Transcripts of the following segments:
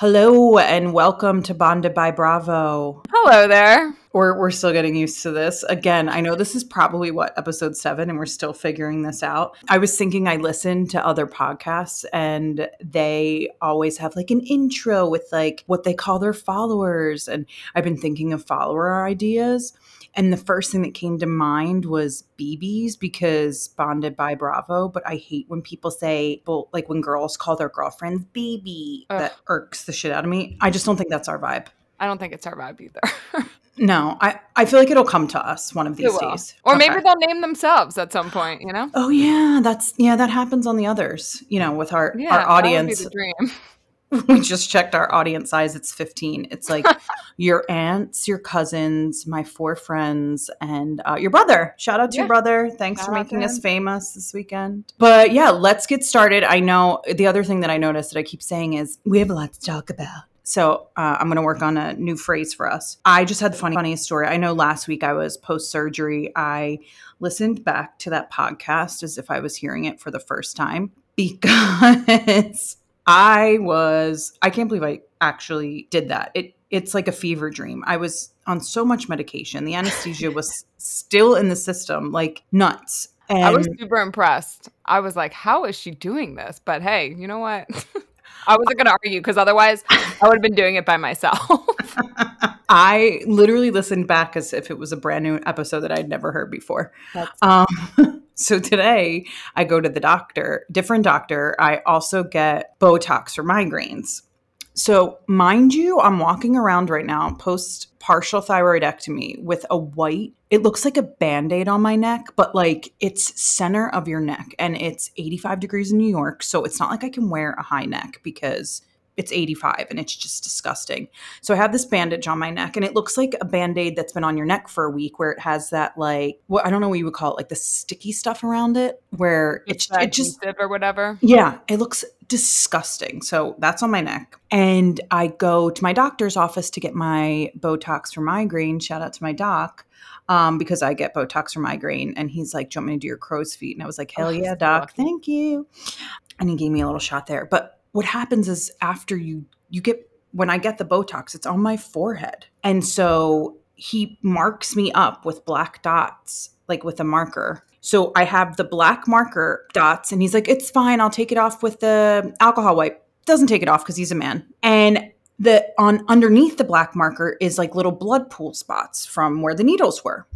Hello and welcome to Bonded by Bravo. Hello there. We're, we're still getting used to this. Again, I know this is probably what, episode seven, and we're still figuring this out. I was thinking I listened to other podcasts and they always have like an intro with like what they call their followers. And I've been thinking of follower ideas. And the first thing that came to mind was BBs because bonded by Bravo. But I hate when people say, well, like when girls call their girlfriends BB. Ugh. That irks the shit out of me. I just don't think that's our vibe. I don't think it's our vibe either. No, I, I feel like it'll come to us one of these days. Or Okay. maybe they'll name themselves at some point, you know? Oh yeah, that's yeah, that happens on the others. You know, with our Yeah, our that would be audience. dream. we just checked our audience size. It's 15. It's like your aunts, your cousins, my four friends, and uh, your brother. Shout out to your brother. Thanks Shout for making us famous this weekend. But yeah, let's get started. I know the other thing that I noticed that I keep saying is we have a lot to talk about. So uh, I'm going to work on a new phrase for us. I just had the funny, funniest story. I know last week I was post surgery. I listened back to that podcast as if I was hearing it for the first time because I was I can't believe I actually did that. It it's like a fever dream. I was on so much medication. The anesthesia was still in the system like nuts. And I was super impressed. I was like, how is she doing this? But hey, you know what? I wasn't going to argue because otherwise I would have been doing it by myself. I literally listened back as if it was a brand new episode that I'd never heard before. That's Um, so today I go to the doctor, different doctor. I also get Botox for migraines. So, mind you, I'm walking around right now post partial thyroidectomy with a white, it looks like a band aid on my neck, but like it's center of your neck and it's 85 degrees in New York. So, it's not like I can wear a high neck because it's 85 and it's just disgusting. So I have this bandage on my neck and it looks like a band-aid that's been on your neck for a week where it has that like what I don't know what you would call it, like the sticky stuff around it where it's that it just or whatever. yeah, it looks disgusting. So that's on my neck. And I go to my doctor's office to get my Botox for migraine. Shout out to my doc. Um, because I get Botox for migraine. And he's like, Do you want me to do your crow's feet? And I was like, Hell Oh, yeah, doc. lucky. Thank you. And he gave me a little shot there. But what happens is after you you get when I get the Botox, it's on my forehead. And so he marks me up with black dots, like with a marker. So I have the black marker dots, and he's like, It's fine, I'll take it off with the alcohol wipe. Doesn't take it off because he's a man. And the on underneath the black marker is like little blood pool spots from where the needles were.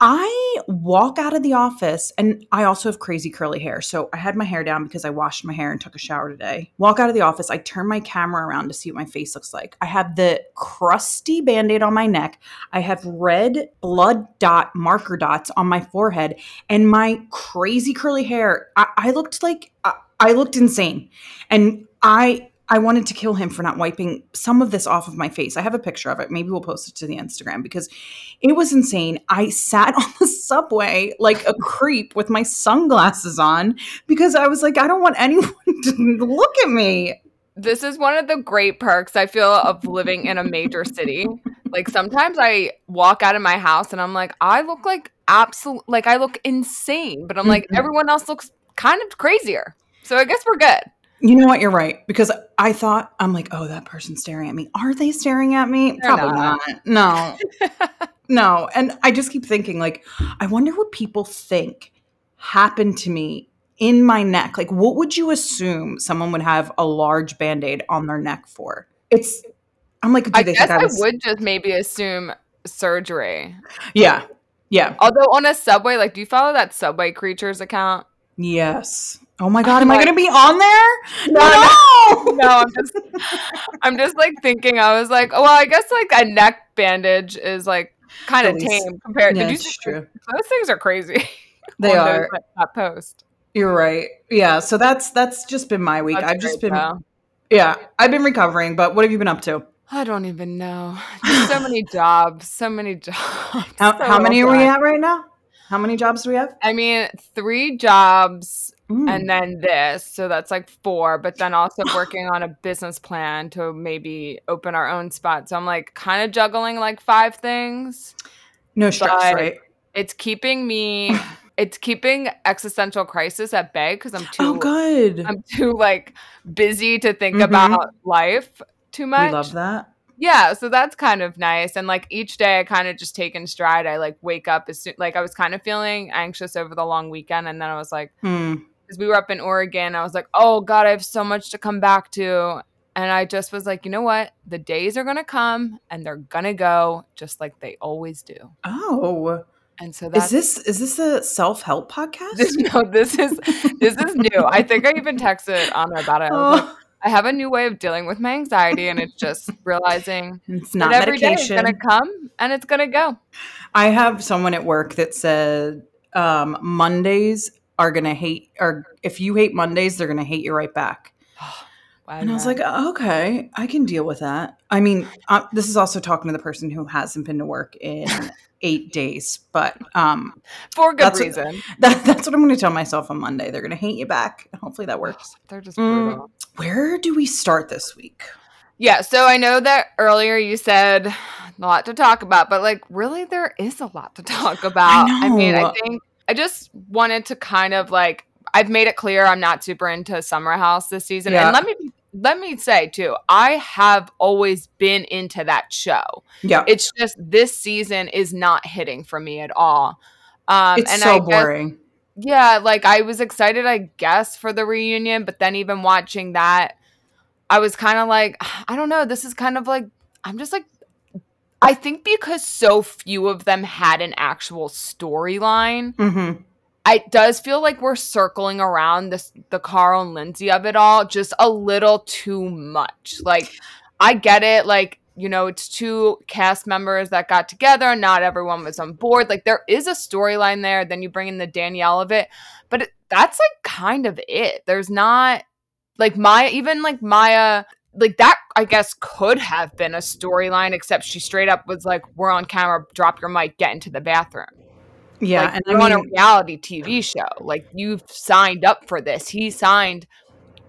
I walk out of the office and I also have crazy curly hair. So I had my hair down because I washed my hair and took a shower today. Walk out of the office, I turn my camera around to see what my face looks like. I have the crusty band aid on my neck. I have red blood dot marker dots on my forehead and my crazy curly hair. I, I looked like I, I looked insane. And I I wanted to kill him for not wiping some of this off of my face. I have a picture of it. Maybe we'll post it to the Instagram because it was insane. I sat on the subway like a creep with my sunglasses on because I was like, I don't want anyone to look at me. This is one of the great perks I feel of living in a major city. Like sometimes I walk out of my house and I'm like, I look like absolute, like I look insane, but I'm like, Mhm. everyone else looks kind of crazier. So I guess we're good. You know what? You're right. Because I thought, I'm like, oh, that person's staring at me. Are they staring at me? They're Probably not. not. No. no. And I just keep thinking, like, I wonder what people think happened to me in my neck. Like, what would you assume someone would have a large band aid on their neck for? It's, I'm like, do I they guess think I I would just maybe assume surgery. Yeah. Yeah. Although on a subway, like, do you follow that Subway Creatures account? Yes. Oh my God. Am I like- to be on there? No, No, I'm just, I'm just like thinking. I was like, oh, well, I guess like a neck bandage is like kind of tame compared. Yeah, Did you it's see true. those things are crazy? They those, are. like, that post. You're right. Yeah. So that's, that's just been my week. That's I've just been, though. yeah, I've been recovering, but what have you been up to? I don't even know. Just so many jobs. So many jobs. How, so how many are we at right now? How many jobs do we have? I mean, three jobs Mm. and then this. So that's like four, but then also working on a business plan to maybe open our own spot. So I'm like kind of juggling like five things. no stress, right? It's keeping me it's keeping existential crisis at bay because I'm too Oh, good. I'm too like busy to think Mhm. about life too much. We love that. Yeah, so that's kind of nice. And like each day I kind of just take in stride. I like wake up as soon like I was kind of feeling anxious over the long weekend and then I was like Hmm. Because we were up in Oregon, I was like, "Oh god, I have so much to come back to." And I just was like, "You know what? The days are going to come and they're going to go just like they always do." Oh, And so that's is this is this a self help podcast? this no, this is this is new. I think I even texted Anna about it. I like, Oh, I have a new way of dealing with my anxiety, and it's just realizing it's that not every day is gonna come and it's gonna go. I have someone at work that said um, Mondays are gonna hate, or if you hate Mondays, they're gonna hate you right back. Wow, And I was like, "Oh, okay, I can deal with that. I mean, uh, this is also talking to the person who hasn't been to work in eight days, but um, for good that's what- reason. that, that's what I'm going to tell myself on Monday. They're going to hate you back. Hopefully that works. They're just Mm. Where do we start this week? Yeah, so I know that earlier you said a lot to talk about, but like really there is a lot to talk about. I, mean, I think I just wanted to kind of like I've made it clear I'm not super into Summer House this season. Yeah. And let me let me say too, I have always been into that show. Yeah, It's just this season is not hitting for me at all. Um it's and so I guess- boring. yeah, like I was excited, I guess, for the reunion, but then even watching that, I was kind of like, I don't know. This is kind of like, I'm just like, I think because so few of them had an actual storyline, hmm it does feel like we're circling around this the Carl and Lindsay of it all just a little too much. Like, I get it, like. You know, it's two cast members that got together. Not everyone was on board. Like, there is a storyline there. Then you bring in the Danielle of it, but it, that's like kind of it. There's not like Mya, even like Mya, like that. I guess could have been a storyline, except she straight up was like, "We're on camera. Drop your mic. Get into the bathroom." Yeah, like and you're I on a reality TV show. Like you've signed up for this. He signed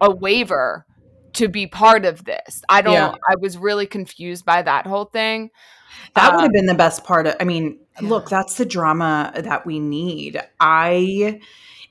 a waiver to be part of this. I don't. Yeah. I was really confused by that whole thing. that would Uh, have been the best part of. I mean, Yeah. look, that's the drama that we need. I,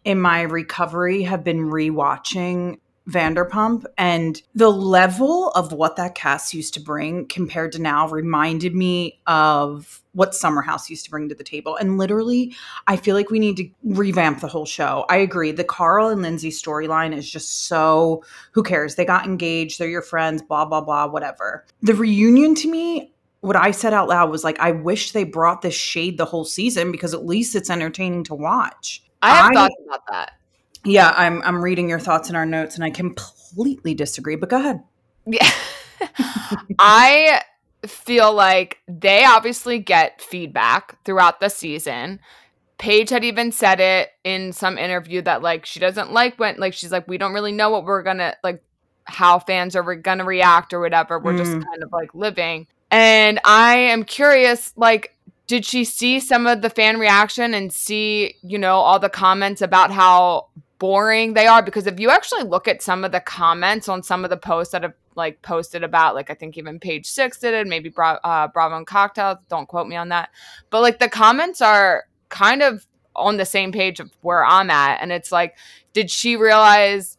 in my recovery, have been rewatching Vanderpump, and the level of what that cast used to bring compared to now reminded me of what Summer House used to bring to the table. And literally, I feel like we need to revamp the whole show. I agree. The Carl and Lindsay storyline is just so who cares? They got engaged, they're your friends, blah, blah, blah, whatever. The reunion to me, what I said out loud was like, I wish they brought this shade the whole season because at least it's entertaining to watch. I have I- thoughts about that. Yeah, I'm I'm reading your thoughts in our notes and I completely disagree, but go ahead. Yeah. I feel like they obviously get feedback throughout the season. Paige had even said it in some interview that like she doesn't like when like she's like we don't really know what we're gonna like how fans are re- gonna react or whatever. We're just Mm. kind of like living. And I am curious, like, did she see some of the fan reaction and see, you know, all the comments about how boring they are? Because if you actually look at some of the comments on some of the posts that have like posted about, like, I think even page six did it, maybe Bra- uh, Bravo and Cocktails, don't quote me on that. But like the comments are kind of on the same page of where I'm at. And it's like, did she realize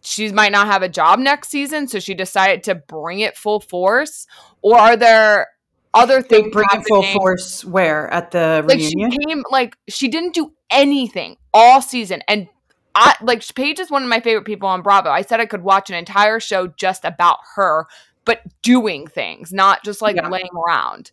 she might not have a job next season, so she decided to bring it full force, or are there other They things bring it full force where at the Like reunion? she came, like she didn't do anything all season, and I like Paige is one of my favorite people on Bravo. I said I could watch an entire show just about her, but doing things, not just like Yeah. laying around.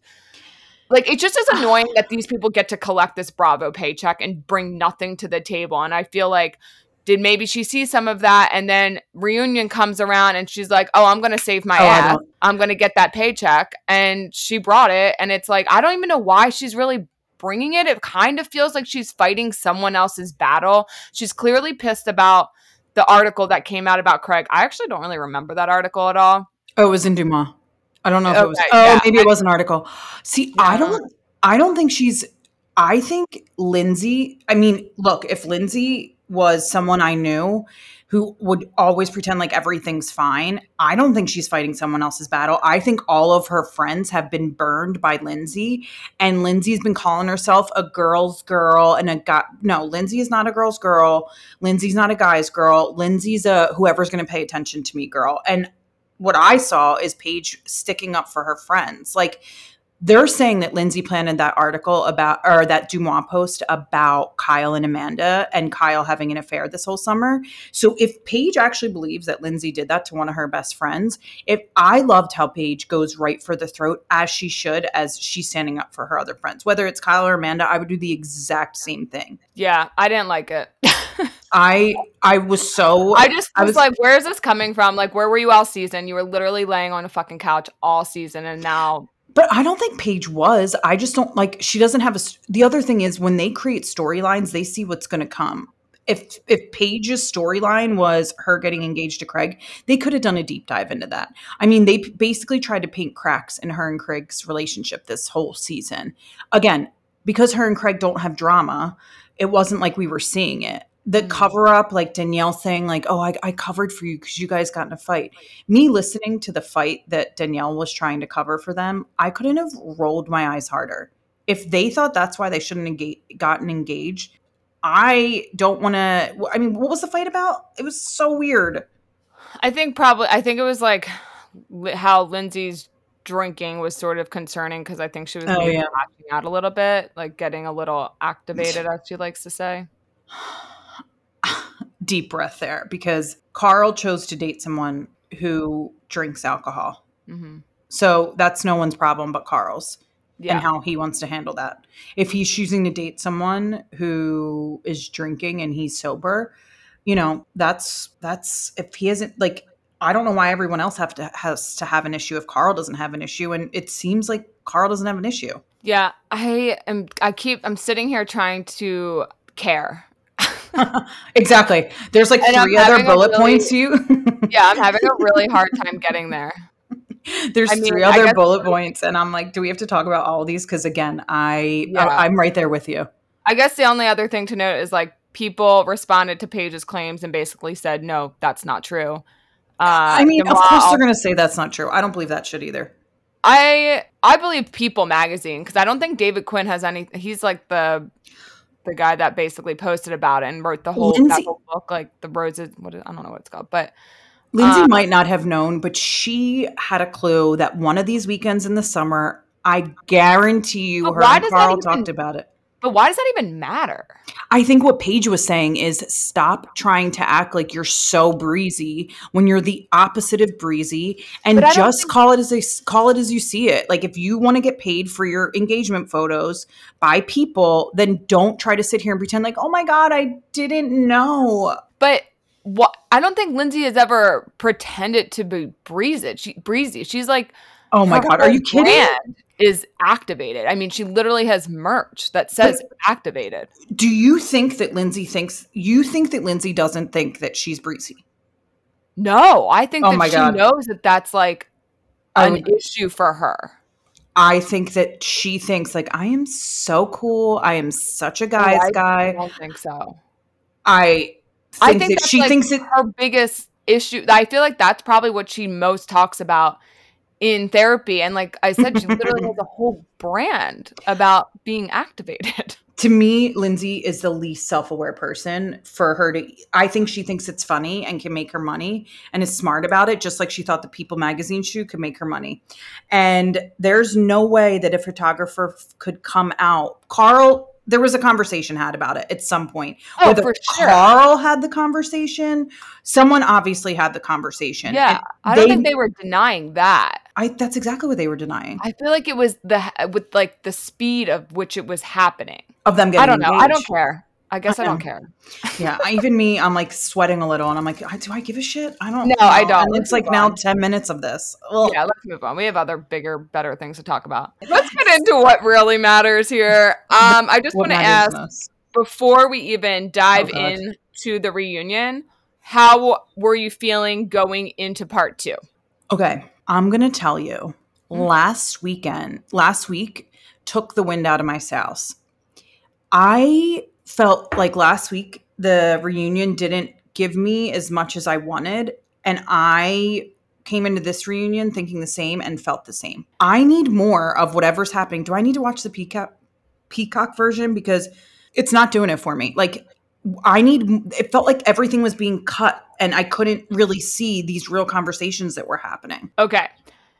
Like it just is annoying that these people get to collect this Bravo paycheck and bring nothing to the table. And I feel like did maybe she see some of that and then reunion comes around and she's like, "Oh, I'm going to save my Oh, ass. I'm going to get that paycheck." And she brought it and it's like I don't even know why she's really bringing it. It kind of feels like she's fighting someone else's battle. She's clearly pissed about the article that came out about Craig. I actually don't really remember that article at all. Oh, it was in DeuxMoi. I don't know if it was. Oh, yeah. maybe it was an article. See, I don't. I don't think she's. I think Lindsay. I mean, look, if Lindsay was someone I knew who would always pretend like everything's fine, I don't think she's fighting someone else's battle. I think all of her friends have been burned by Lindsay, and Lindsay's been calling herself a girl's girl and a guy. No, Lindsay is not a girl's girl. Lindsay's not a guy's girl. Lindsay's a whoever's going to pay attention to me girl. And what I saw is Paige sticking up for her friends. Like they're saying that Lindsay planted that article about, or that DeuxMoi post about Kyle and Amanda and Kyle having an affair this whole summer. So if Paige actually believes that Lindsay did that to one of her best friends, if I loved how Paige goes right for the throat as she should, as she's standing up for her other friends, whether it's Kyle or Amanda, I would do the exact same thing. Yeah, I didn't like it. I I was so I just I was, was- like, where is this coming from? Like, where were you all season? You were literally laying on a fucking couch all season, and now But I don't think Paige was. I just don't like. She doesn't have a The other thing is when they create storylines, they see what's going to come. If if Paige's storyline was her getting engaged to Craig, they could have done a deep dive into that. I mean, they basically tried to paint cracks in her and Craig's relationship this whole season. Again, because her and Craig don't have drama, it wasn't like we were seeing it. The Mhm. cover up, like Danielle saying, like, "Oh, I, I covered for you because you guys got in a fight." me listening to the fight that Danielle was trying to cover for them, I couldn't have rolled my eyes harder. If they thought that's why they shouldn't engage, gotten engaged, I don't want to. I mean, what was the fight about? It was so weird. I think probably I think it was like how Lindsay's drinking was sort of concerning because I think she was Oh, maybe yeah. acting out a little bit, like getting a little activated, as she likes to say. Deep breath there because Carl chose to date someone who drinks alcohol. hmm So that's no one's problem but Carl's. Yeah, and how he wants to handle that. If he's choosing to date someone who is drinking and he's sober, you know, that's that's if he isn't like I don't know why everyone else have to has to have an issue if Carl doesn't have an issue and it seems like Carl doesn't have an issue. yeah. I am. I keep. I'm sitting here trying to care. exactly. There's like And three other bullet really- points you. Yeah, I'm having a really hard time getting there. There's I mean, three other bullet points and I'm like, do we have to talk about all these cuz again, I, Yeah. I I'm right there with you. I guess the only other thing to note is like people responded to Paige's claims and basically said, "No, that's not true." Uh, I mean, of course they're going to say that's not true. I don't believe that shit either. I I believe People magazine because I don't think David Quinn has any. He's like the the guy that basically posted about it and wrote the whole, Lindsay- whole book, like the roses. What is, I don't know what it's called, but Lindsay Um, might not have known, but she had a clue that one of these weekends in the summer, I guarantee you, her why and Carl even- talked about it. But why does that even matter? I think what Paige was saying is stop trying to act like you're so breezy when you're the opposite of breezy, and But I don't just think- call it as they call it as you see it. Like if you want to get paid for your engagement photos by people, then don't try to sit here and pretend like, oh my god, I didn't know. But what I don't think Lindsay has ever pretended to be breezy. She breezy. She's like, Oh my god, are you kidding? Is activated. I mean, she literally has merch that says activated. Do you think that Lindsay thinks you think that Lindsay doesn't think that she's breezy? No, I think Oh that she God. knows that that's like an would- issue for her. I think that she thinks like I am so cool. I am such a oh, guy's I- I guy. don't think so. I think, I think that she like thinks that her biggest issue. I feel like that's probably what she most talks about in therapy. And like I said, she literally has a whole brand about being activated. to me, Lindsay is the least self-aware person for her to I think she thinks it's funny and can make her money and is smart about it, just like she thought the People magazine shoe could make her money. And there's no way that a photographer f- could come out. Carl, there was a conversation had about it at some point. Oh, Whether for sure. Carl had the conversation, someone obviously had the conversation. yeah, I don't they- think they were denying that. I that's exactly what they were denying I feel like it was the with like the speed of which it was happening. of them getting I don't know. I don't care. I guess I I, don't care. Yeah, even me, I'm like sweating a little, and I'm like, do I give a shit? I don't. No, I don't. And it's like move now ten minutes of this. Ugh. Yeah, let's move on. We have other bigger, better things to talk about. Let's get into what really matters here. Um, I just want to ask most? before we even dive Oh, into the reunion, how were you feeling going into part two? Okay, I'm gonna tell you. Mm. Last weekend, last week, took the wind out of my sails. I felt like last week the reunion didn't give me as much as I wanted, and I came into this reunion thinking the same and felt the same. I need more of whatever's happening. Do I need to watch the Peacock Peacock version because it's not doing it for me? Like I need it felt like everything was being cut and I couldn't really see these real conversations that were happening. Okay.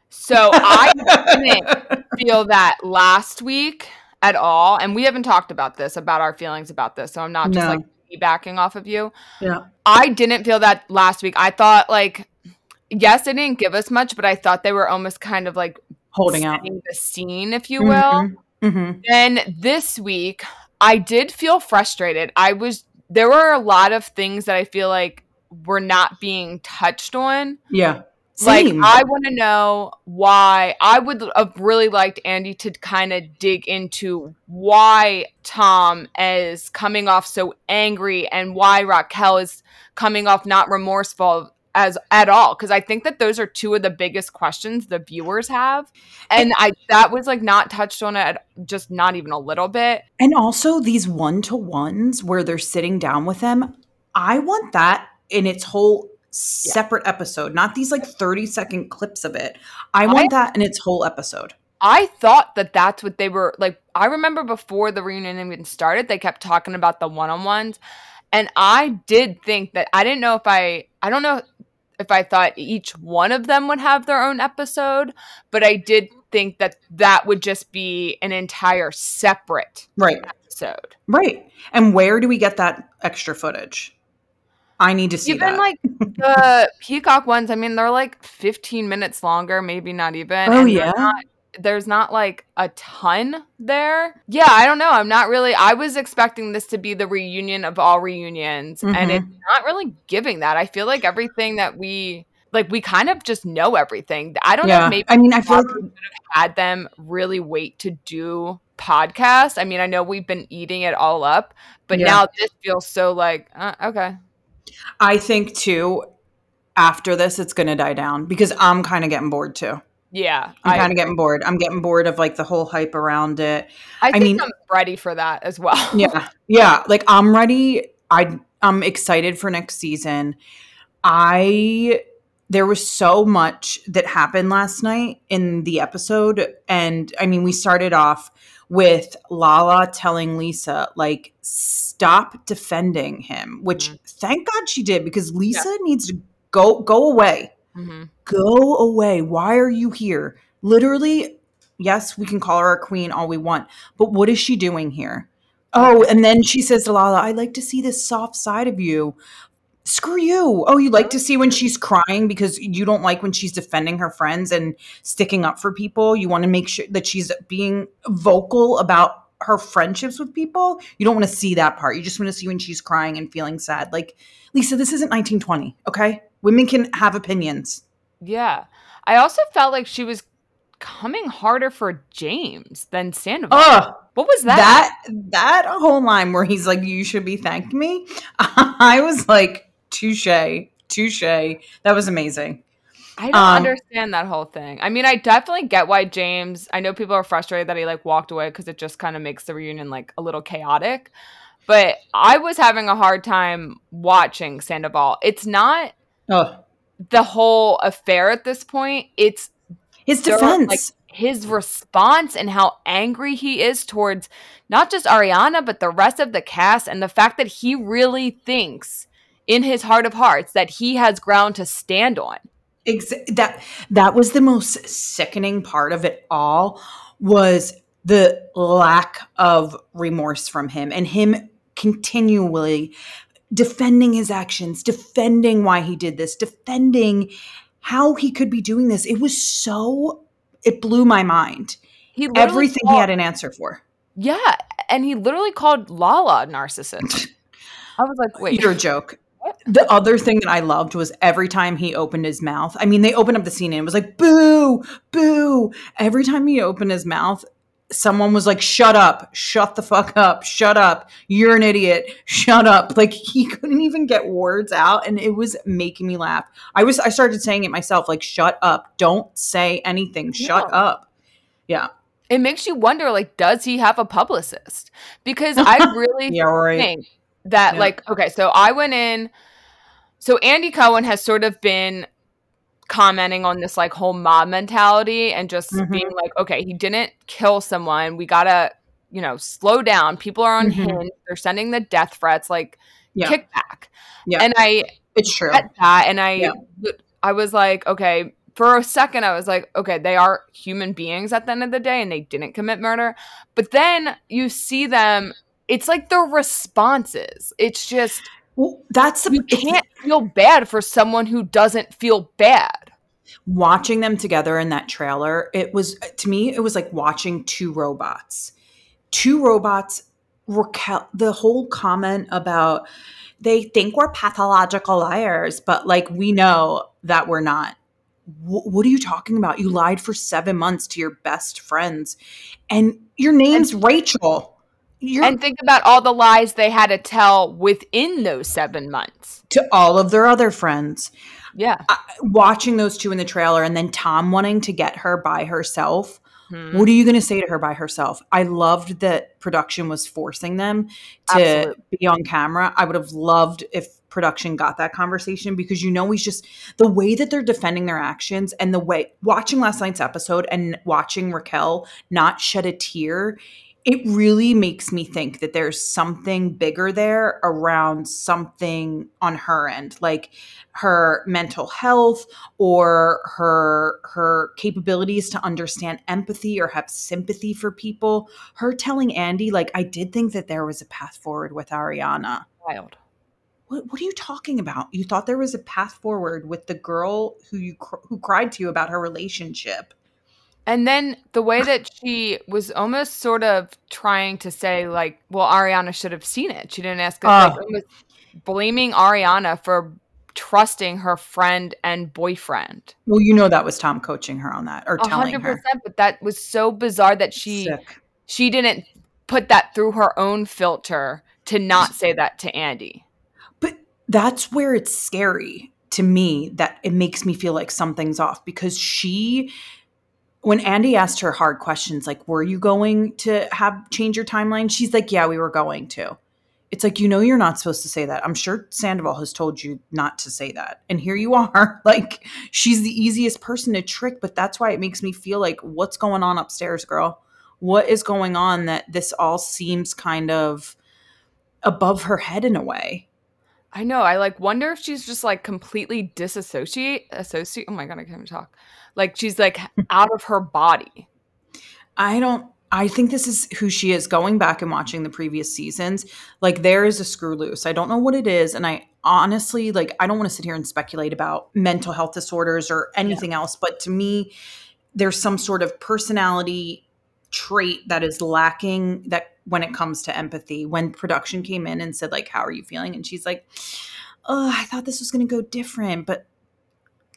So I didn't feel that last week at all. And we haven't talked about this, about our feelings about this. So I'm not just No. like backing off of you. Yeah. I didn't feel that last week. I thought like, yes, they didn't give us much, but I thought they were almost kind of like Holding out. the scene, if you will. hmm Then this week, I did feel frustrated. I was there were a lot of things that I feel like were not being touched on. Yeah. Like I want to know why. I would have really liked Andy to kind of dig into why Tom is coming off so angry and why Raquel is coming off not remorseful as at all because I think that those are two of the biggest questions the viewers have. And I that was like not touched on it just not even a little bit. And also these one to ones where they're sitting down with them. I want that in its whole separate episode, not these like 30 second clips of it. I want that in its whole episode. I thought that that's what they were like. I remember before the reunion even started, they kept talking about the one on ones. And I did think that I didn't know if I, I don't know if I thought each one of them would have their own episode, but I did think that that would just be an entire separate Right. episode. Right. And where do we get that extra footage? I need to see Even that. like the Peacock ones, I mean, they're like 15 minutes longer, maybe not even. Oh, and yeah? not- there's not like a ton there. Yeah, I don't know. I'm not really. I was expecting this to be the reunion of all reunions, and Mhm. it's not really giving that. I feel like everything that we like, we kind of just know everything. I don't know yeah. if maybe I mean, I feel like Robert had them really wait to do podcast. I mean, I know we've been eating it all up, but Yeah. now this feels so like uh, okay. I think too after this it's going to die down because I'm kind of getting bored too. Yeah, I'm kind of getting bored. I'm getting bored of like the whole hype around it. I think mean- I'm ready for that as well. Yeah. Yeah, like I'm ready. I I'm excited for next season. I there was so much that happened last night in the episode and I mean we started off with Lala telling Lisa like stop defending him, which thank God she did because Lisa needs to go go away. hmm Go away. Why are you here? Literally, yes, we can call her a queen all we want, but what is she doing here? Oh, and then she says to Lala, I like to see this soft side of you. Screw you. Oh, you like to see when she's crying because you don't like when she's defending her friends and sticking up for people. You want to make sure that she's being vocal about her friendships with people. You don't want to see that part. You just want to see when she's crying and feeling sad. Like, Lisa, this isn't 1920, okay? Women can have opinions. Yeah. I also felt like she was coming harder for James than Sandoval. Ugh. what was that? that that whole line where he's like you should be thanking me i was like touche touche that was amazing I don't um, understand that whole thing. I mean, I definitely get why James. I know people are frustrated that he like walked away because it just kind of makes the reunion like a little chaotic. But I was having a hard time watching Sandoval. It's not oh the whole affair at this point. It's his defense like, his response and how angry he is towards not just Ariana, but the rest of the cast, and the fact that he really thinks in his heart of hearts that he has ground to stand on. Ex- that that was the most sickening part of it all was the lack of remorse from him and him continually defending his actions defending why he did this defending how he could be doing this it was so it blew my mind He everything he had an answer for Yeah, and he literally called Lala narcissist. I was like, wait, You're joke. The other thing that I loved was every time he opened his mouth. I mean, they opened up the scene and it was like, boo, boo. Every time he opened his mouth, someone was like, shut up, shut the fuck up, shut up. You're an idiot, shut up. Like he couldn't even get words out and it was making me laugh. I was, I started saying it myself, like, shut up, don't say anything, shut No. up. Yeah. It makes you wonder, like, does he have a publicist? Because I really Yeah, right. think that Yeah. like okay so i went in so andy cohen has sort of been commenting on this like whole mob mentality and just Mhm. being like okay he didn't kill someone we gotta you know slow down people are on Mhm. hinge they're sending the death threats like Yeah. kick back Yeah. and i It's true. that, and I, Yeah. I was like, okay. For a second, I was like, okay, they are human beings at the end of the day, and they didn't commit murder. But then you see them. It's like their responses. It's just Well, that's the you can't feel bad for someone who doesn't feel bad. watching them together in that trailer, it was to me, it was like watching two robots. Two robots. Raquel, the whole comment about they think we're pathological liars, but like we know that we're not. Wh- what are you talking about? You lied for seven months to your best friends, and your name's Rachel. You're And think about all the lies they had to tell within those seven months. to all of their other friends. Yeah. Watching those two in the trailer, and then Tom wanting to get her by herself. Hmm. What are you going to say to her by herself? I loved that production was forcing them to Absolutely. be on camera. I would have loved if production got that conversation because you know he's just the way that they're defending their actions and the way watching last night's episode and watching Raquel not shed a tear it really makes me think that there's something bigger there around something on her end like her mental health or her her capabilities to understand empathy or have sympathy for people. Her telling andy like i did think that there was a path forward with ariana. Wild. what, what are you talking about? You thought there was a path forward with the girl who you cr- who cried to you about her relationship And then the way that she was almost sort of trying to say, like, well, Ariana should have seen it. She didn't ask, like, Ah. blaming Ariana for trusting her friend and boyfriend. well you know that was tom coaching her on that or A telling hundred her. But that was so bizarre that she Sick. she didn't put that through her own filter to not say that to Andy. But that's where it's scary to me that it makes me feel like something's off because she when Andy asked her hard questions like were you going to have change your timeline? She's like yeah we were going to. It's like you know you're not supposed to say that. I'm sure sandoval has told you not to say that and here you are. Like she's the easiest person to trick but that's why it makes me feel like what's going on upstairs girl? What is going on that this all seems kind of above her head in a way I know. I like wonder if she's just like completely disassociate associate. Oh my god, I can't even talk. Like she's like out of her body. I don't I think this is who she is going back and watching the previous seasons. Like there is a screw loose. I don't know what it is and I honestly like I don't want to sit here and speculate about mental health disorders or anything else, but to me there's some sort of personality trait that is lacking that when it comes to empathy. When production came in and said like how are you feeling and she's like, "Oh, I thought this was going to go different, but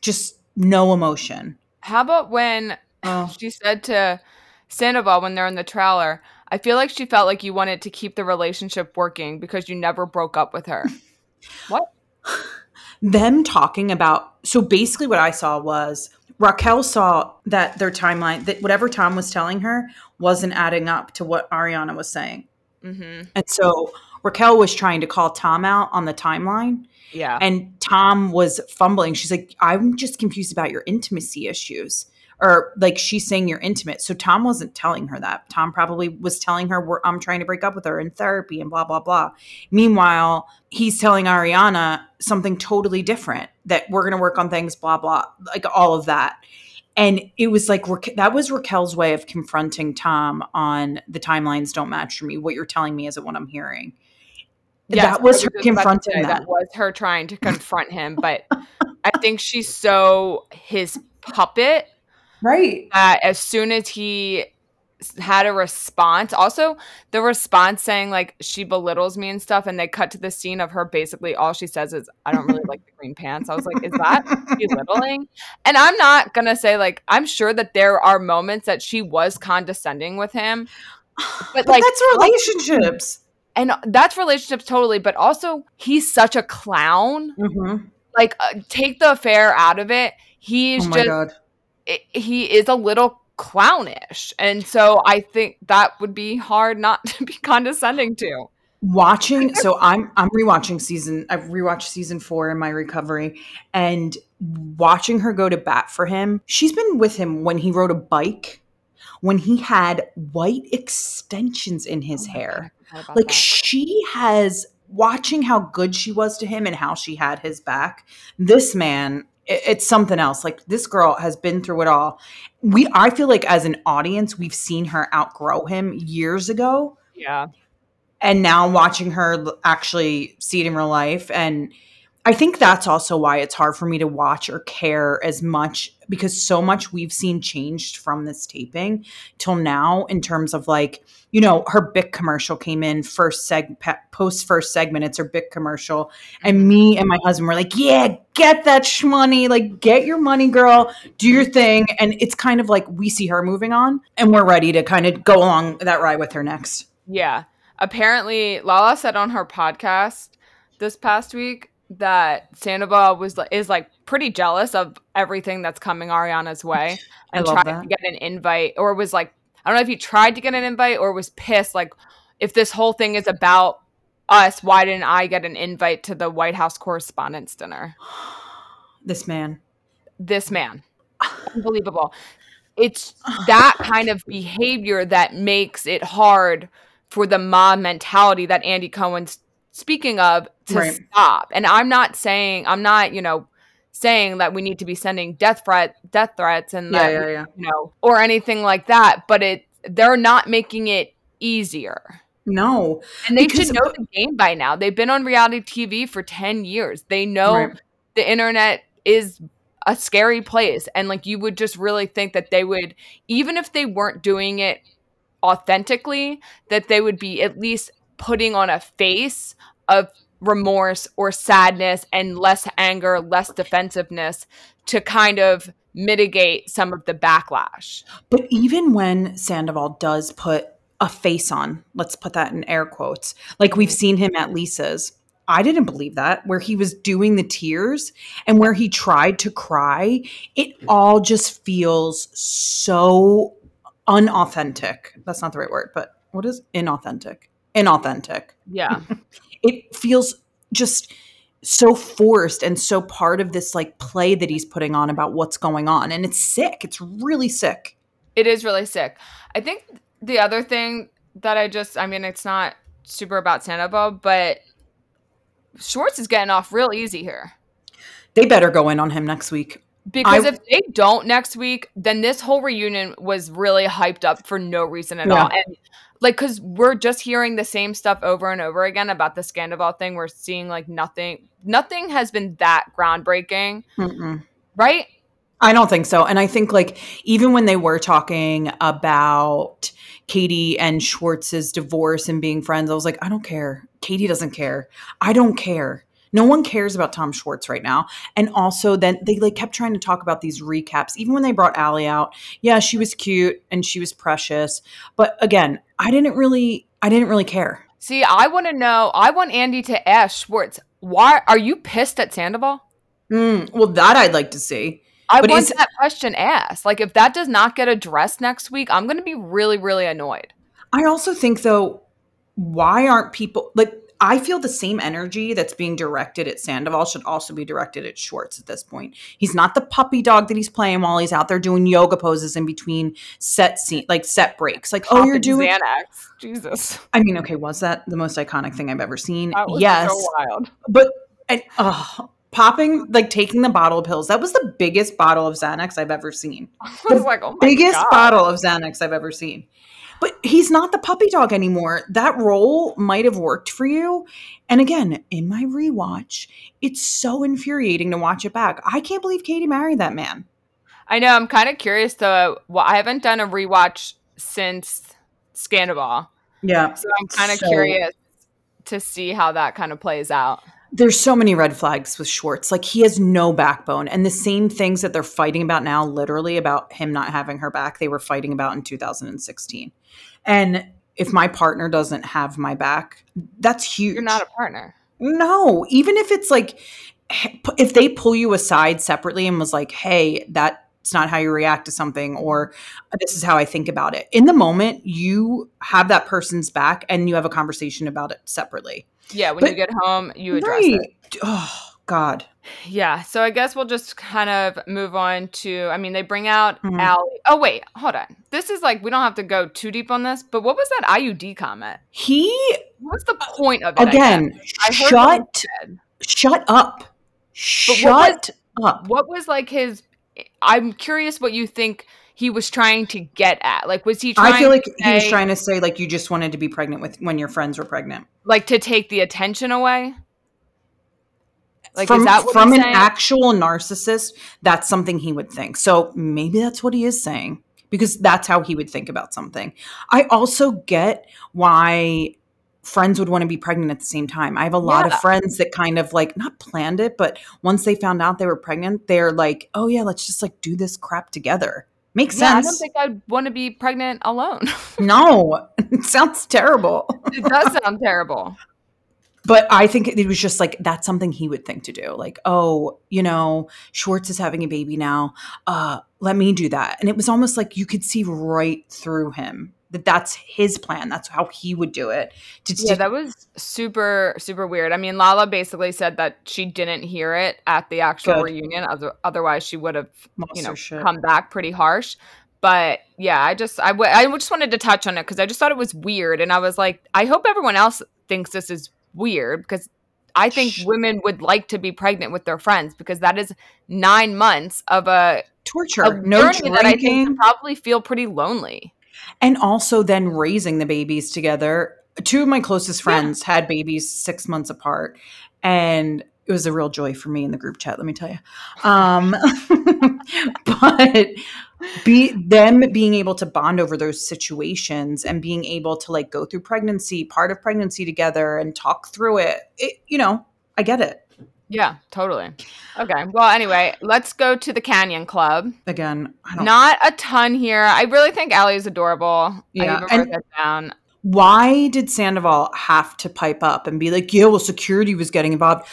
just no emotion." How about when Oh. she said to Sandoval when they're in the trailer, I feel like she felt like you wanted to keep the relationship working because you never broke up with her. what? them talking about so basically what I saw was Raquel saw that their timeline that whatever Tom was telling her wasn't adding up to what Ariana was saying. Mm-hmm. And so Raquel was trying to call Tom out on the timeline Yeah. and Tom was fumbling. She's like, I'm just confused about your intimacy issues. Or like she's saying you're intimate. So Tom wasn't telling her that. Tom probably was telling her We're, I'm trying to break up with her in therapy and blah, blah, blah. Meanwhile, he's telling Ariana something totally different that we're going to work on things, blah, blah, like all of that. And it was like that was Raquel's way of confronting Tom on the timelines don't match for me. What you're telling me isn't what I'm hearing. Yes, that was her just about to confronting say. That was her trying to confront him, but I think she's so his puppet Right. that as soon as he had a response, also the response saying like she belittles me and stuff, and they cut to the scene of her basically all she says is, "I don't really like the green pants." I was like, "Is that belittling?" And I'm not gonna say like I'm sure that there are moments that she was condescending with him, but, But like that's relationships. and that's relationships totally. But also he's such a clown. Mm-hmm. Like uh, take the affair out of it. He's Oh my just god. I- he is a little clownish and so i think that would be hard not to be condescending to Watching, so I'm I'm rewatching season. I've rewatched season four in my recovery, and watching her go to bat for him. She's been with him when he rode a bike, when he had white extensions in his oh hair. Like she has watching how good she was to him and how she had his back. This man, it- it's something else. Like this girl has been through it all. We, I feel like as an audience, we've seen her outgrow him years ago Yeah. and now watching her actually see it in real life and i think that's also why it's hard for me to watch or care as much because so much we've seen changed from this taping till now in terms of like you know her bic commercial came in first seg post first segment it's her bic commercial and mm-hmm. me and my husband were like yeah get that shmoney like get your money girl do your thing and it's kind of like we see her moving on and we're ready to kind of go along that ride with her next Yeah. Apparently, Lala said on her podcast this past week that Sandoval was is like pretty jealous of everything that's coming Ariana's way I and love tried that. to get an invite or was like I don't know if he tried to get an invite or was pissed like if this whole thing is about us, why didn't I get an invite to the White House Correspondents' Dinner? this man This man, unbelievable. It's that kind of behavior that makes it hard for the mob mentality that Andy Cohen's speaking of to Right. stop. And I'm not saying I'm not, you know, saying that we need to be sending death threat death threats and that we- yeah you know or anything like that, but it they're not making it easier. no And they should know the game by now. They've been on reality TV for 10 years. They know Right. the internet is a scary place. And like you would just really think that they would, even if they weren't doing it authentically, that they would be at least putting on a face of remorse or sadness and less anger, less defensiveness to kind of mitigate some of the backlash. But even when Sandoval does put a face on, let's put that in air quotes, like we've seen him at Lisa's, I didn't believe that, where he was doing the tears and where he tried to cry, it all just feels so unauthentic. That's not the right word, but what is inauthentic? Inauthentic. Yeah. It feels just so forced and so part of this like play that he's putting on about what's going on. And it's sick. It's really sick. It is really sick. I think the other thing that I just, I mean, it's not super about Sandoval, but Schwartz is getting off real easy here. They better go in on him next week. Because I- if they don't next week, then this whole reunion was really hyped up for no reason at Yeah. all. And like, because we're just hearing the same stuff over and over again about the Scandival thing. We're seeing like nothing, nothing has been that groundbreaking, Mm-mm. right? I don't think so. And I think like even when they were talking about Katie and Schwartz's divorce and being friends, I was like, I don't care. Katie doesn't care. I don't care. No one cares about Tom Schwartz right now. And also then they like kept trying to talk about these recaps. Even when they brought Allie out, yeah, she was cute and she was precious. But again, I didn't really I didn't really care. See, I want to know, I want Andy to ask Schwartz, why are you pissed at Sandoval? Mm, well, that I'd like to see. I But want is- that question asked. Like, if that does not get addressed next week, I'm going to be really, really annoyed. I also think though, why aren't people like I feel the same energy that's being directed at Sandoval should also be directed at Schwartz at this point. He's not the puppy dog that he's playing while he's out there doing yoga poses in between set scene like set breaks. Like, oh, you're doing Xanax. Jesus. I mean, okay, was that the most iconic thing I've ever seen? Yes. so wild. But and uh, popping like taking the bottle of pills, that was the biggest bottle of Xanax I've ever seen. I was like, oh my biggest God. bottle of Xanax I've ever seen. But he's not the puppy dog anymore. That role might have worked for you. And again, in my rewatch, it's so infuriating to watch it back. I can't believe Katie married that man. I know. I'm kind of curious though. Well, I haven't done a rewatch since Scandal, Yeah. so I'm kind of So- curious to see how that kind of plays out. There's so many red flags with Schwartz. Like he has no backbone. And the same things that they're fighting about now, literally about him not having her back, they were fighting about in 2016. And if my partner doesn't have my back, that's huge. You're not a partner. No, even if it's like if they pull you aside separately and was like, "Hey, that's not how you react to something," or "This is how I think about it." In the moment, you have that person's back and you have a conversation about it separately. Yeah, when But- you get home, you address it. Oh God, Yeah, so I guess we'll just kind of move on to. I mean, they bring out Mhm. Allie. Oh wait, hold on. This is like we don't have to go too deep on this, but what was that IUD comment? He What's the point of it? Again I shut shut up. what Shut up. What was like his? I'm curious what you think he was trying to get at. Like, was he trying? I feel like he was trying to say like you just wanted to be pregnant with when your friends were pregnant. like to take the attention away. Like, from is that what from an saying? actual narcissist, that's something he would think. So maybe that's what he is saying because that's how he would think about something. I also get why friends would want to be pregnant at the same time. I have a lot Yeah. of friends that kind of like not planned it, but once they found out they were pregnant, they're like, "Oh yeah, let's just like do this crap together." Makes Yeah, I don't think I'd want to be pregnant alone. no, it sounds terrible. it does sound terrible. But I think it was just like that's something he would think to do. Like, oh, you know, Schwartz is having a baby now. Uh, let me do that. And it was almost like you could see right through him that that's his plan. That's how he would do it. To, Yeah, that was super, super weird. I mean, Lala basically said that she didn't hear it at the actual Good. reunion. Other, otherwise, she would have, lost you know, shit. come back pretty harsh. But yeah, I just, I, w- I just wanted to touch on it because I just thought it was weird. And I was like, I hope everyone else thinks this is weird because I think women would like to be pregnant with their friends because that is nine months of a, torture, a no journey that I think drinking, would probably feel pretty lonely. and also then raising the babies together. Two of my closest Yeah. friends had babies six months apart, and it was a real joy for me in the group chat. Let me tell you, um, but be them being able to bond over those situations and being able to like go through pregnancy, part of pregnancy together, and talk through it. It, you know, I get it. Yeah, totally. Okay. Well, anyway, let's go to the Canyon Club. Again, I don't. Not a ton here. I really think Ally is adorable. Yeah, and- down. why did Sandoval have to pipe up and be like, yeah, well, security was getting involved?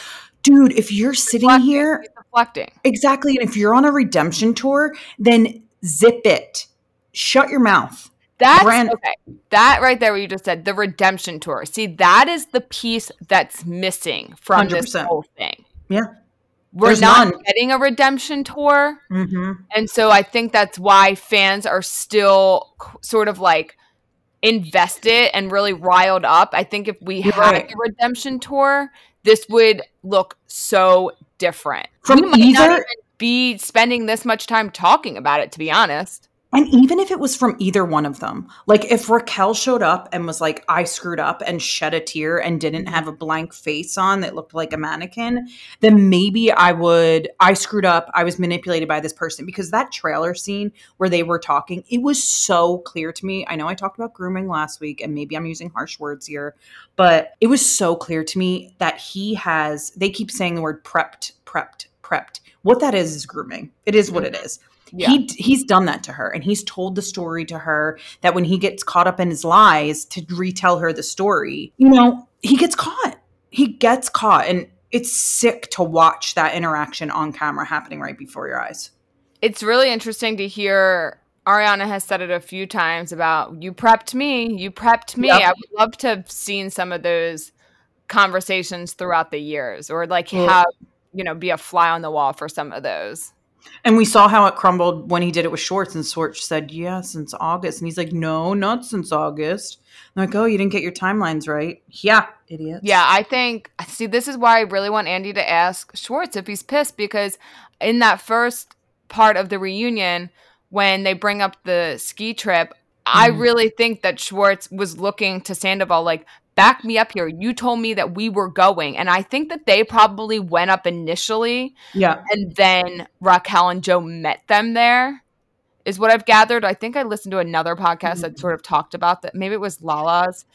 Dude, if you're sitting here, He's deflecting. exactly, and if you're on a redemption tour, then zip it. Shut your mouth. That's Brand- okay. That right there, what you just said, the redemption tour. See, that is the piece that's missing from this 100%. whole thing. Yeah. We're There's not none. getting a redemption tour. Mm-hmm. And so I think that's why fans are still sort of like invested and really riled up. I think if we You're had right. a redemption tour, this would look so different. From we might not either- be spending this much time talking about it, to be honest. And even if it was from either one of them, like if Raquel showed up and was like, I screwed up and shed a tear and didn't have a blank face on that looked like a mannequin, then maybe I would, I screwed up. I was manipulated by this person because that trailer scene where they were talking, it was so clear to me. I know I talked about grooming last week and maybe I'm using harsh words here, but it was so clear to me that he has, they keep saying the word prepped, prepped, prepped. What that is is grooming. It is what it mm-hmm. is Yeah. he he's done that to her and he's told the story to her that when he gets caught up in his lies to retell her the story you know he gets caught he gets caught and it's sick to watch that interaction on camera happening right before your eyes it's really interesting to hear Ariana has said it a few times about you prepped me, you prepped me. Yep. I would love to have seen some of those conversations throughout the years or like have, you know, be a fly on the wall for some of those. and we saw how it crumbled when he did it with Schwartz and Schwartz said yeah since August and he's like no not since August I'm like oh you didn't get your timelines right yeah idiot Yeah, I think see this is why I really want Andy to ask Schwartz if he's pissed because in that first part of the reunion when they bring up the ski trip, I Mhm. really think that Schwartz was looking to Sandoval like back me up here. You told me that we were going and I think that they probably went up initially yeah and then Raquel and Joe met them there. Is what I've gathered. I think I listened to another podcast that sort of talked about that. Maybe it was Lala's. it's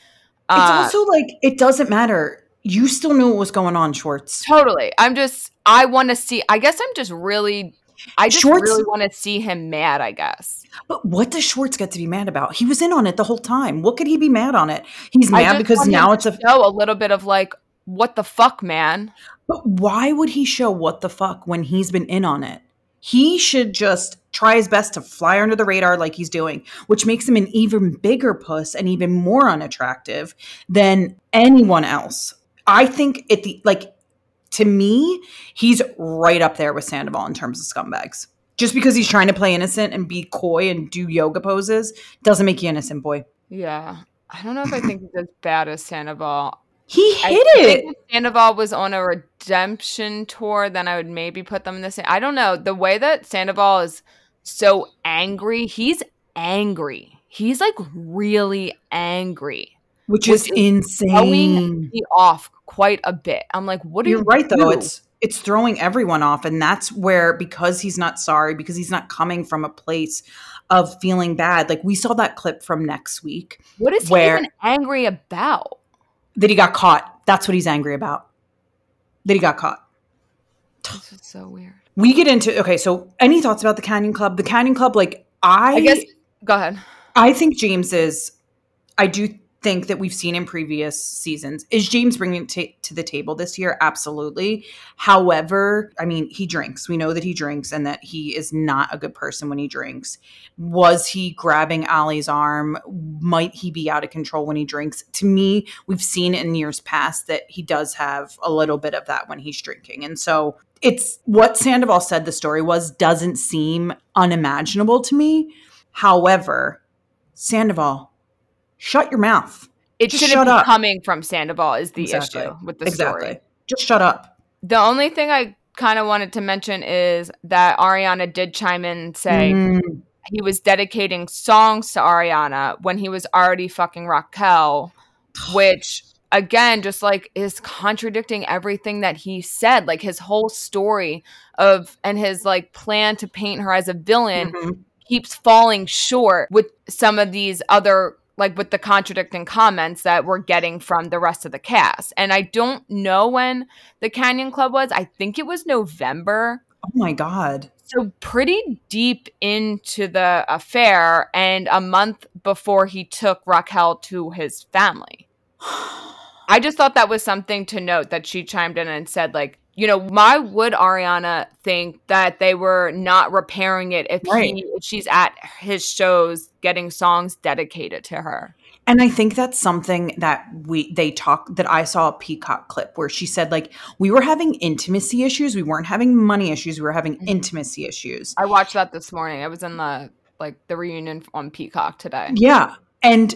Uh, also like it doesn't matter you still knew what was going on Schwartz Totally. I'm just I want to see I guess I'm just really I just Schwartz- really want to see him mad, I guess. But what does Schwartz get to be mad about? He was in on it the whole time. What could he be mad on it? He's mad because now it's a. show a little bit of like what the fuck, man? But why would he show what the fuck when he's been in on it? He should just try his best to fly under the radar like he's doing, which makes him an even bigger puss and even more unattractive than anyone else. I think at the like to me, he's right up there with Sandoval in terms of scumbags. Just because he's trying to play innocent and be coy and do yoga poses doesn't make you innocent, boy. Yeah. I don't know if I think he's as bad as Sandoval. He hit I it. think if Sandoval was on a redemption tour, then I would maybe put them in the same. I don't know. The way that Sandoval is so angry, he's angry. He's like really angry, which, which is insane. me off quite a bit. I'm like, what are You're you right though. It's it's throwing everyone off and that's where because he's not sorry because he's not coming from a place of feeling bad. Like we saw that clip from next week what is he even angry about? that he got caught. That's what he's angry about. That he got caught. This is so weird. We get into okay, so any thoughts about the Canyon Club? The Canyon Club like I I guess go ahead. I think James is. I do think that we've seen in previous seasons. Is James bringing it ta- to the table this year? Absolutely. However, I mean, he drinks. We know that he drinks and that he is not a good person when he drinks. Was he grabbing Ally's arm? Might he be out of control when he drinks? To me, we've seen in years past that he does have a little bit of that when he's drinking. And so it's what Sandoval said the story was doesn't seem unimaginable to me. However, Sandoval, shut your mouth. It Just shouldn't be up. coming from Sandoval is the Exactly. issue with the exactly. story. Just shut up. The only thing I kind of wanted to mention is that Ariana did chime in and say Mm, he was dedicating songs to Ariana when he was already fucking Raquel, which again just like is contradicting everything that he said. Like his whole story of and his like plan to paint her as a villain mhm. keeps falling short with some of these other like with the contradicting comments that we're getting from the rest of the cast. And I don't know when the Canyon Club was. I think it was November. Oh my god. So pretty deep into the affair and a month before he took Raquel to his family. I just thought that was something to note that she chimed in and said, like, you know, why would Ariana think that they were not repairing it if Right. he if she's at his shows getting songs dedicated to her? And I think that's something that we they talk that I saw a Peacock clip where she said like we were having intimacy issues, we weren't having money issues, we were having Mhm. intimacy issues. I watched that this morning. I was in the like the reunion on Peacock today. Yeah. And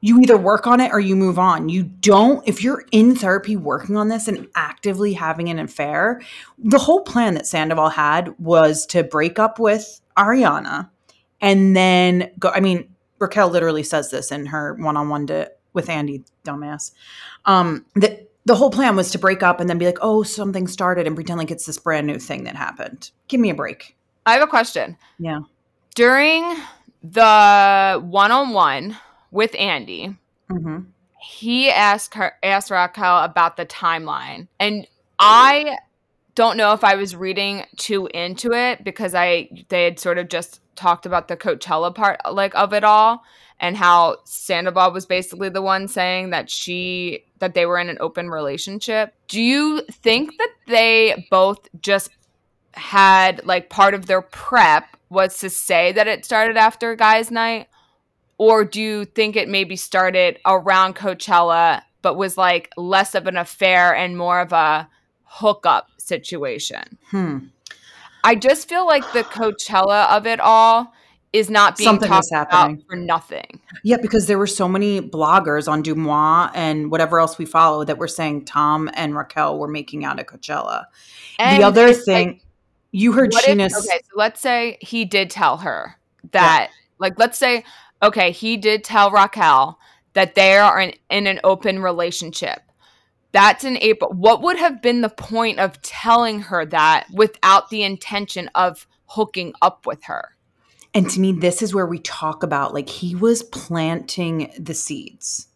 you either work on it or you move on. You don't, if you're in therapy working on this and actively having an affair, the whole plan that Sandoval had was to break up with Ariana and then go. I mean, Raquel literally says this in her one on one to with Andy, dumbass. Um, that the whole plan was to break up and then be like, oh, something started and pretend like it's this brand new thing that happened. Give me a break. I have a question. Yeah. During the one on one with Andy, hmm he asked her asked Raquel about the timeline. And I don't know if I was reading too into it because I they had sort of just talked about the Coachella part like of it all and how Sandoval was basically the one saying that she that they were in an open relationship. Do you think that they both just had like part of their prep was to say that it started after guys night or do you think it maybe started around Coachella but was like less of an affair and more of a hookup situation? Hmm. I just feel like the Coachella of it all is not being Something talked about for nothing. Yeah, because there were so many bloggers on DeuxMoi and whatever else we follow that were saying Tom and Raquel were making out at Coachella. And the other thing, like, you heard Scheana. okay, so let's say he did tell her that, like, let's say, okay, he did tell Raquel that they are in, in an open relationship. That's in April. What would have been the point of telling her that without the intention of hooking up with her? And to me, this is where we talk about like he was planting the seeds.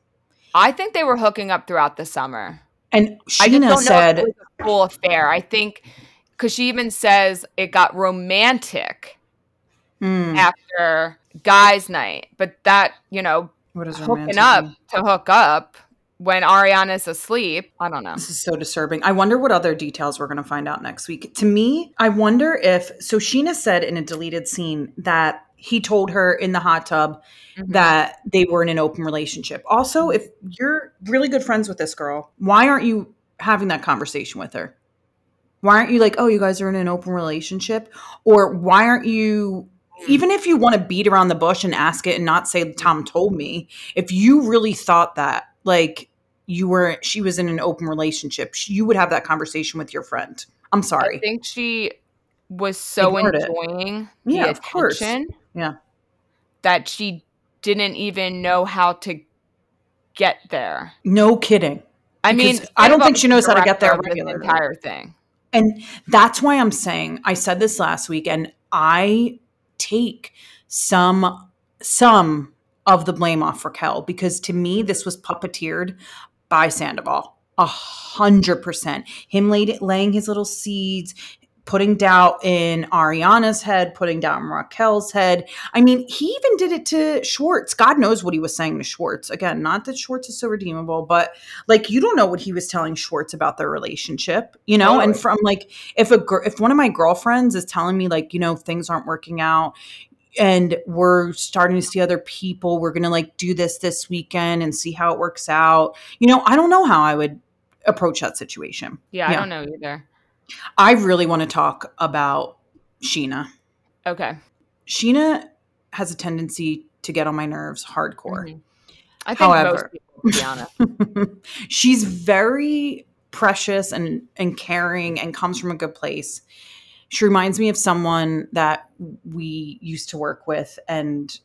I think they were hooking up throughout the summer. And Scheana don't said, know if it was a full affair. I think because she even says it got romantic mm, after guys' night, but that you know what is hooking up mean? to hook up when Ariana's asleep. I don't know. This is so disturbing. I wonder what other details we're going to find out next week. To me, I wonder if so. Scheana said in a deleted scene that he told her in the hot tub Mhm. that they were in an open relationship. Also, if you're really good friends with this girl, why aren't you having that conversation with her? Why aren't you like, oh, you guys are in an open relationship? Or why aren't you Mm. even if you want to beat around the bush and ask it and not say Tom told me, if you really thought that, like you were she was in an open relationship, you would have that conversation with your friend. I'm sorry. I think she was so Ignored it. enjoying Yeah, the of course. attention Yeah. that she didn't even know how to get there. No kidding. I mean, I don't think she knows how to get there director of this regularly. entire thing. And that's why I'm saying I said this last week and I take some some of the blame off Raquel because to me this was puppeteered by Sandoval. A hundred percent. Him laid, laying his little seeds, putting doubt in Ariana's head, putting doubt in Raquel's head. I mean, he even did it to Schwartz. God knows what he was saying to Schwartz. Again, not that Schwartz is so redeemable, but like you don't know what he was telling Schwartz about their relationship, you know. And from like, if a gir- if one of my girlfriends is telling me like, you know, things aren't working out, and we're starting to see other people, we're gonna like do this this weekend and see how it works out. You know, I don't know how I would approach that situation. Yeah, I don't know either. I really want to talk about Scheana. Okay. Scheana has a tendency to get on my nerves hardcore. Mhm. I think However- most people, to be honest. She's very precious and and caring and comes from a good place. She reminds me of someone that we used to work with and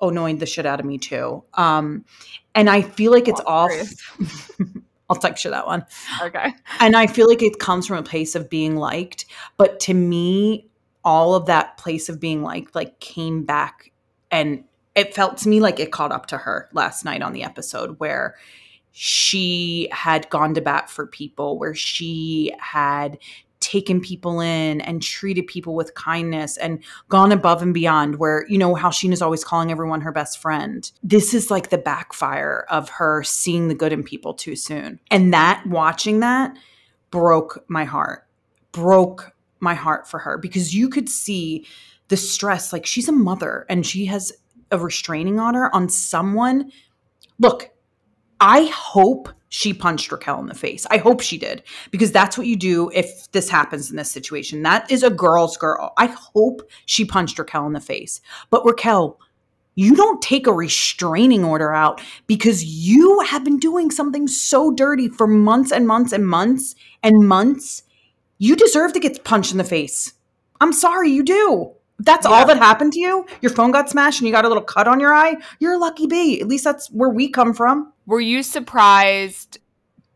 annoyed the shit out of me too. Um, and I feel like it's off. I'll text you that one. Okay. and I feel like it comes from a place of being liked. But to me, all of that place of being liked like came back and it felt to me like it caught up to her last night on the episode where she had gone to bat for people, where she had taken people in and treated people with kindness and gone above and beyond where you know how Scheana's always calling everyone her best friend. This is like the backfire of her seeing the good in people too soon. And that watching that broke my heart. Broke my heart for her because you could see the stress like she's a mother and she has a restraining order on someone. Look, I hope she punched Raquel in the face. I hope she did because that's what you do if this happens in this situation. That is a girl's girl. I hope she punched Raquel in the face. But Raquel, you don't take a restraining order out because you have been doing something so dirty for months and months and months and months. You deserve to get punched in the face. I'm sorry, you do. That's Yeah. all that happened to you, your phone got smashed and you got a little cut on your eye, you're a lucky bee. At least that's where we come from. Were you surprised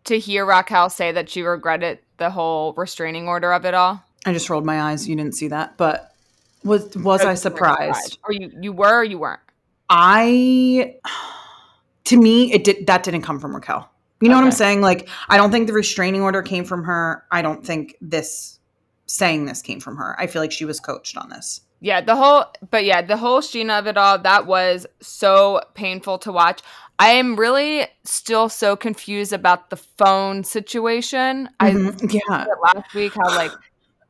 to hear Raquel say that she regretted the whole restraining order of it all? I just rolled my eyes. You didn't see that, but was was I surprised? Or you you were or you weren't? I to me it did that didn't come from Raquel. You know what I'm saying? Like I don't think the restraining order came from her. I don't think this saying this came from her. I feel like she was coached on this. Yeah, the whole but yeah, the whole Scheana of it all, that was so painful to watch. I am really still so confused about the phone situation. I Mhm. yeah. last week how like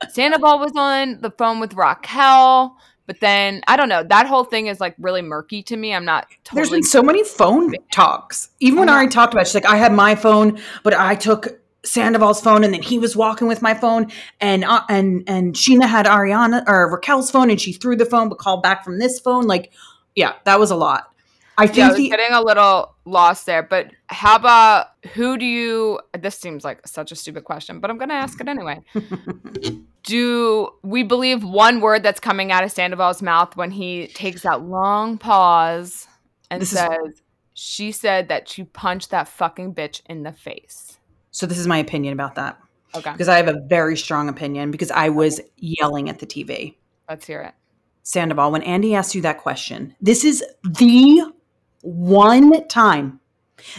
Sandoval was on the phone with Raquel, but then I don't know. That whole thing is like really murky to me. I'm not There's been so many phone talks. Even when I. Ari talked about, it, she's like, I had my phone, but I took Sandoval's phone, and then he was walking with my phone, and uh, and and Scheana had Ariana or Raquel's phone, and she threw the phone, but called back from this phone. Like, yeah, that was a lot. I yeah, I think the getting a little lost there. But how about who do you? This seems like such a stupid question, but I'm going to ask it anyway. do we believe one word that's coming out of Sandoval's mouth when he takes that long pause and This is- says, "She said that she punched that fucking bitch in the face." So this is my opinion about that Okay, because I have a very strong opinion because I was yelling at the TV. let's hear it. Sandoval, when Andy asked you that question, this is the one time,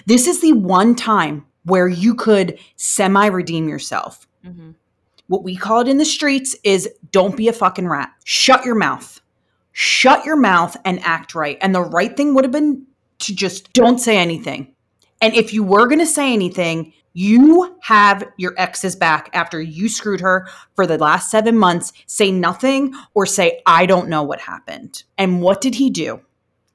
this is the one time where you could semi redeem yourself. Mm-hmm. What we call it in the streets is don't be a fucking rat. Shut your mouth. Shut your mouth and act right. And the right thing would have been to just don't say anything. And if you were going to say anything, you have your ex's back after you screwed her for the last seven months. Say nothing or say, I don't know what happened. And what did he do?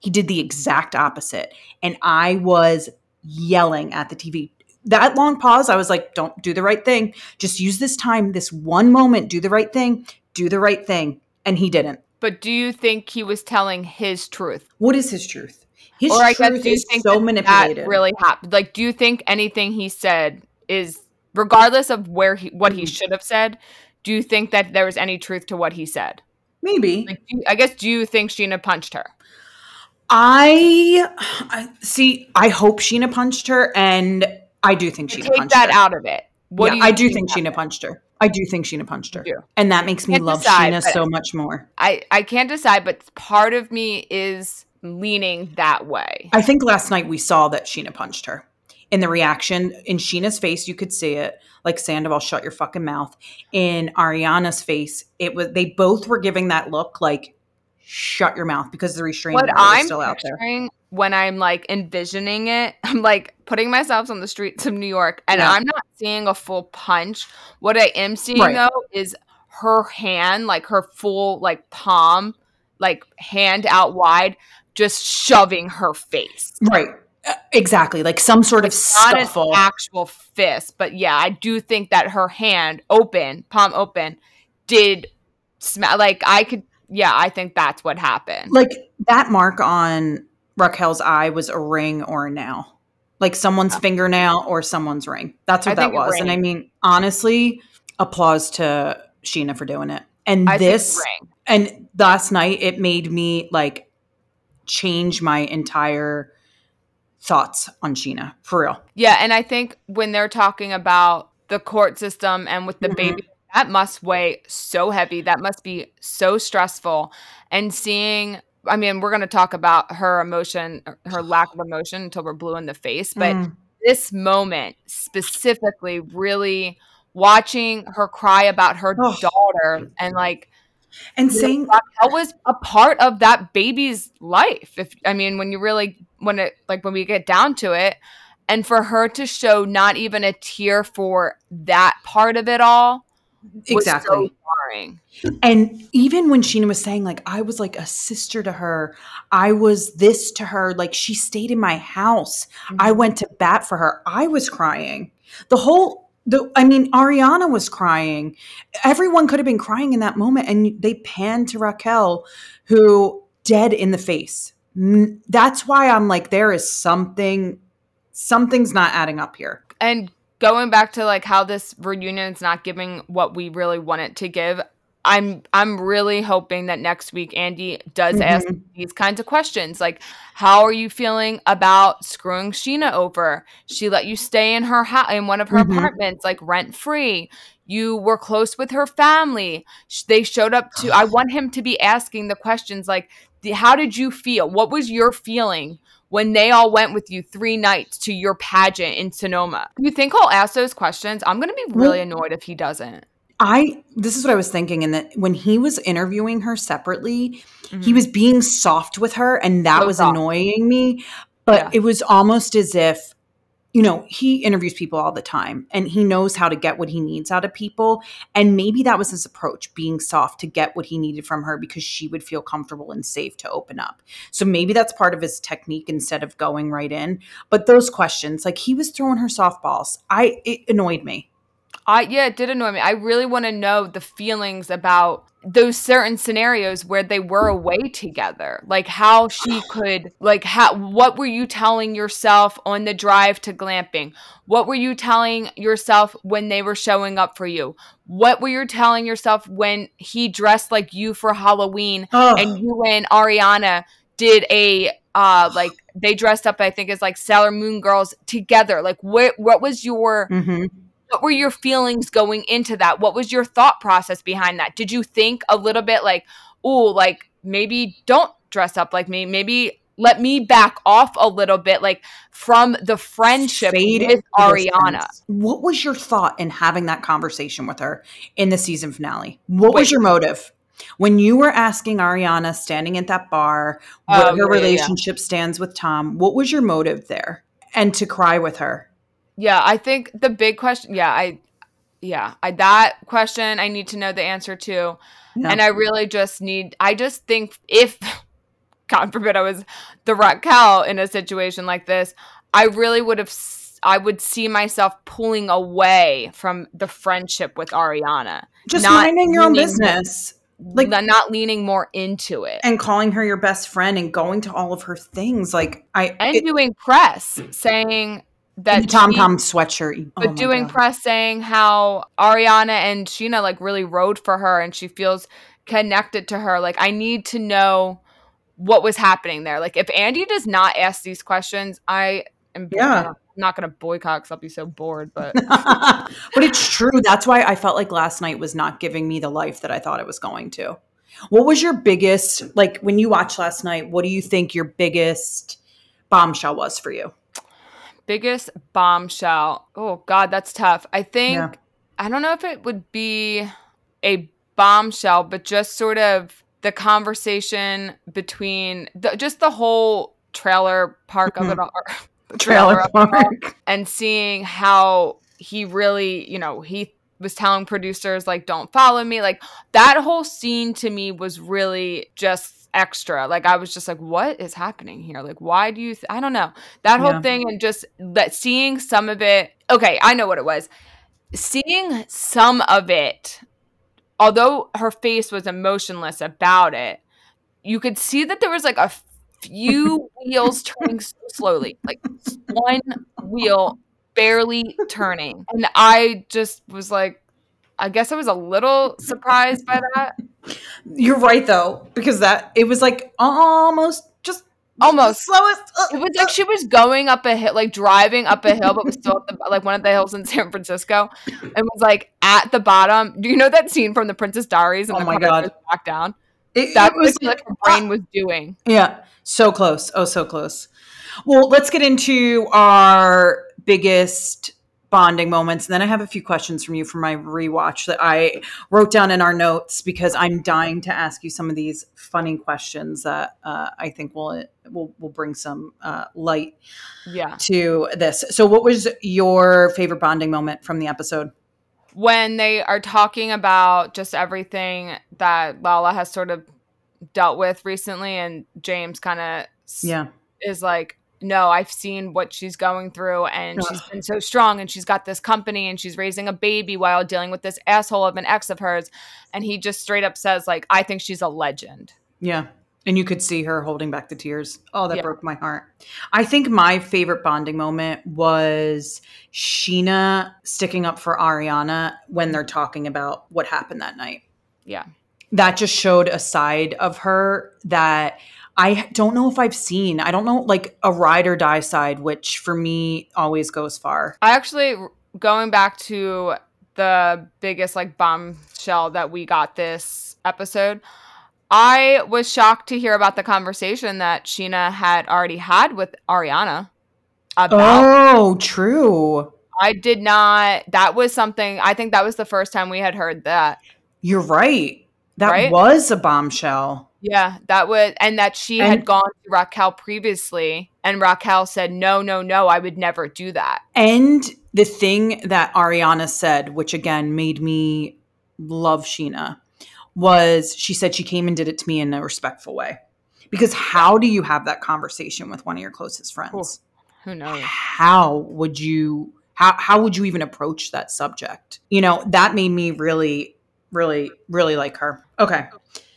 He did the exact opposite. And I was yelling at the TV. that long pause, I was like, don't do the right thing. Just use this time, this one moment, do the right thing, do the right thing. And he didn't. But do you think he was telling his truth? What is his truth? His or I guess do you think so that that really happened? Like, do you think anything he said is, regardless of where he what he Mhm. should have said, do you think that there was any truth to what he said? Maybe. Like, you- I guess, do you think Scheana punched her? I, I see. I hope Scheana punched her, and I do think Scheana Take punched that her. out of it. What yeah, do I do think? Scheana punched her. I do think Scheana punched her, and that makes me love decide, Scheana so much more. I I can't decide, but part of me is leaning that way. I think last night we saw that Scheana punched her. In the reaction in Scheana's face, you could see it. Like Sandoval, shut your fucking mouth. In Ariana's face, it was they both were giving that look like shut your mouth because the restraining what order I'm still out there. when I'm like envisioning it, I'm like putting myself on the streets of New York and Yeah. I'm not seeing a full punch. What I am seeing Right. though is her hand, like her full like palm, like hand out wide, just shoving her face. Right. Uh, Exactly. Like some sort of Not an actual fist, but yeah, I do think that her hand open, palm open, did smell like I could yeah, I think that's what happened. like that mark on Raquel's eye was a ring or a nail. Like someone's fingernail or someone's ring. That's I what that was. And I mean, honestly, applause to Scheana for doing it. And I this ring. and last night it made me like change my entire thoughts on Scheana. For real. Yeah, and I think when they're talking about the court system and with the Mhm. baby, that must weigh so heavy. That must be so stressful. And seeing, I mean, we're going to talk about her emotion, her lack of emotion until we're blue in the face. But Mm. this moment specifically, really watching her cry about her Oh. daughter and like, and you know, saying Raquel was a part of that baby's life. If I mean, when you really when it like when we get down to it, and for her to show not even a tear for that part of it all, exactly. so. And even when Scheana was saying, like, I was like a sister to her, I was this to her, like, she stayed in my house. I mm-hmm. went to bat for her. I was crying. The whole, the, I mean, Ariana was crying. Everyone could have been crying in that moment. And they panned to Raquel, who dead in the face. That's why I'm like, there is something, something's not adding up here. and going back to like how this reunion is not giving what we really want it to give i'm i'm really hoping that next week andy does ask Mhm. these kinds of questions like how are you feeling about screwing scheana over she let you stay in her house in one of her Mhm. apartments like rent free you were close with her family they showed up to i want him to be asking the questions like how did you feel what was your feeling when they all went with you three nights to your pageant in Sonoma. You think I'll ask those questions? I'm going to be really annoyed if he doesn't. I, this is what I was thinking. And that when he was interviewing her separately, he Mhm. was being soft with her and that So was soft. annoying me but Yeah. it was almost as if you know he interviews people all the time and he knows how to get what he needs out of people and maybe that was his approach being soft to get what he needed from her because she would feel comfortable and safe to open up so maybe that's part of his technique instead of going right in but those questions like he was throwing her softballs i it annoyed me I yeah, it did annoy me. I really want to know the feelings about those certain scenarios where they were away together. Like how she could like how what were you telling yourself on the drive to glamping? What were you telling yourself when they were showing up for you? What were you telling yourself when he dressed like you for Halloween oh and you and Ariana did a uh like they dressed up I think as like Sailor Moon girls together. Like what what was your mhm. What were your feelings going into that? What was your thought process behind that? Did you think a little bit like, oh, like maybe don't dress up like me. Maybe let me back off a little bit, like from the friendship with Ariana. What was your thought in having that conversation with her in the season finale? What Wait. was your motive? When you were asking Ariana standing at that bar what oh, her yeah, yeah, yeah. relationship stands with Tom, what was your motive there? And to cry with her. Yeah, I think the big question, yeah, I, yeah, I that question I need to know the answer to, Yeah. and I really just need. I just think if, God forbid, I was the Raquel in a situation like this, I really would have. I would see myself pulling away from the friendship with Ariana. Just minding your own business Like Like- not leaning more into it. and calling her your best friend and going to all of her things. Like I And it- doing press saying that the Tom Tom sweatshirt. but Oh doing God. press saying how Ariana and Scheana like really rode for her and she feels connected to her. Like I need to know what was happening there. Like if Andy does not ask these questions, I am Yeah. Not gonna boycott because I'll be so bored. But but it's true. That's why I felt like last night was not giving me the life that I thought it was going to. What was your biggest like when you watched last night? What do you think your biggest bombshell was for you? Biggest bombshell. Oh God, that's tough. I think Yeah. I don't know if it would be a bombshell, but just sort of the conversation between the, just the whole trailer park of it mm-hmm. all. Trailer all, park. and seeing how he really, you know, he was telling producers like don't follow me like that whole scene to me was really just extra. Like i was just like what is happening here? Like why do you th- i don't know. That whole Yeah. thing and just that seeing some of it okay i know what it was. Seeing some of it although her face was emotionless about it you could see that there was like a few wheels turning so slowly like one wheel barely turning. And i just was like i guess i was a little surprised by that You're right though, because that it was like almost just Almost. slowest. uh, it was like she was going up a hill like driving up a hill but was still at the, like one of the hills in san francisco and was like at the bottom do you know that scene from the princess diaries and Oh my God. back down it, that's it was like her brain was doing Yeah, so close. Oh, so close. Well, let's get into our biggest bonding moments. And then I have a few questions from you for my rewatch that I wrote down in our notes because I'm dying to ask you some of these funny questions that uh, I think will will will bring some uh, light yeah to this. So, what was your favorite bonding moment from the episode? when they are talking about just everything that Lala has sort of dealt with recently, and James kind of Yeah, is like, no, I've seen what she's going through, and she's been so strong, and she's got this company, and she's raising a baby while dealing with this asshole of an ex of hers, and he just straight up says, like, I think she's a legend. Yeah. And you could see her holding back the tears. Oh, that Yeah. broke my heart. I think my favorite bonding moment was Scheana sticking up for Ariana when they're talking about what happened that night. Yeah. That just showed a side of her that I don't know if I've seen. I don't know, like a ride or die side, which for me always goes far. I actually going back to the biggest like bombshell that we got this episode. I was shocked to hear about the conversation that Scheana had already had with Ariana about. Oh, true. I did not. That was something. I think that was the first time we had heard that. You're right. That Right? was a bombshell. Yeah, that was, and that she And- had gone to Raquel previously, and Raquel said, "No, no, no, I would never do that." And the thing that Ariana said, which again made me love Scheana, was she said she came and did it to me in a respectful way. Because how do you have that conversation with one of your closest friends? Who knows? How would you how how would you even approach that subject? You know, that made me really really really like her. Okay.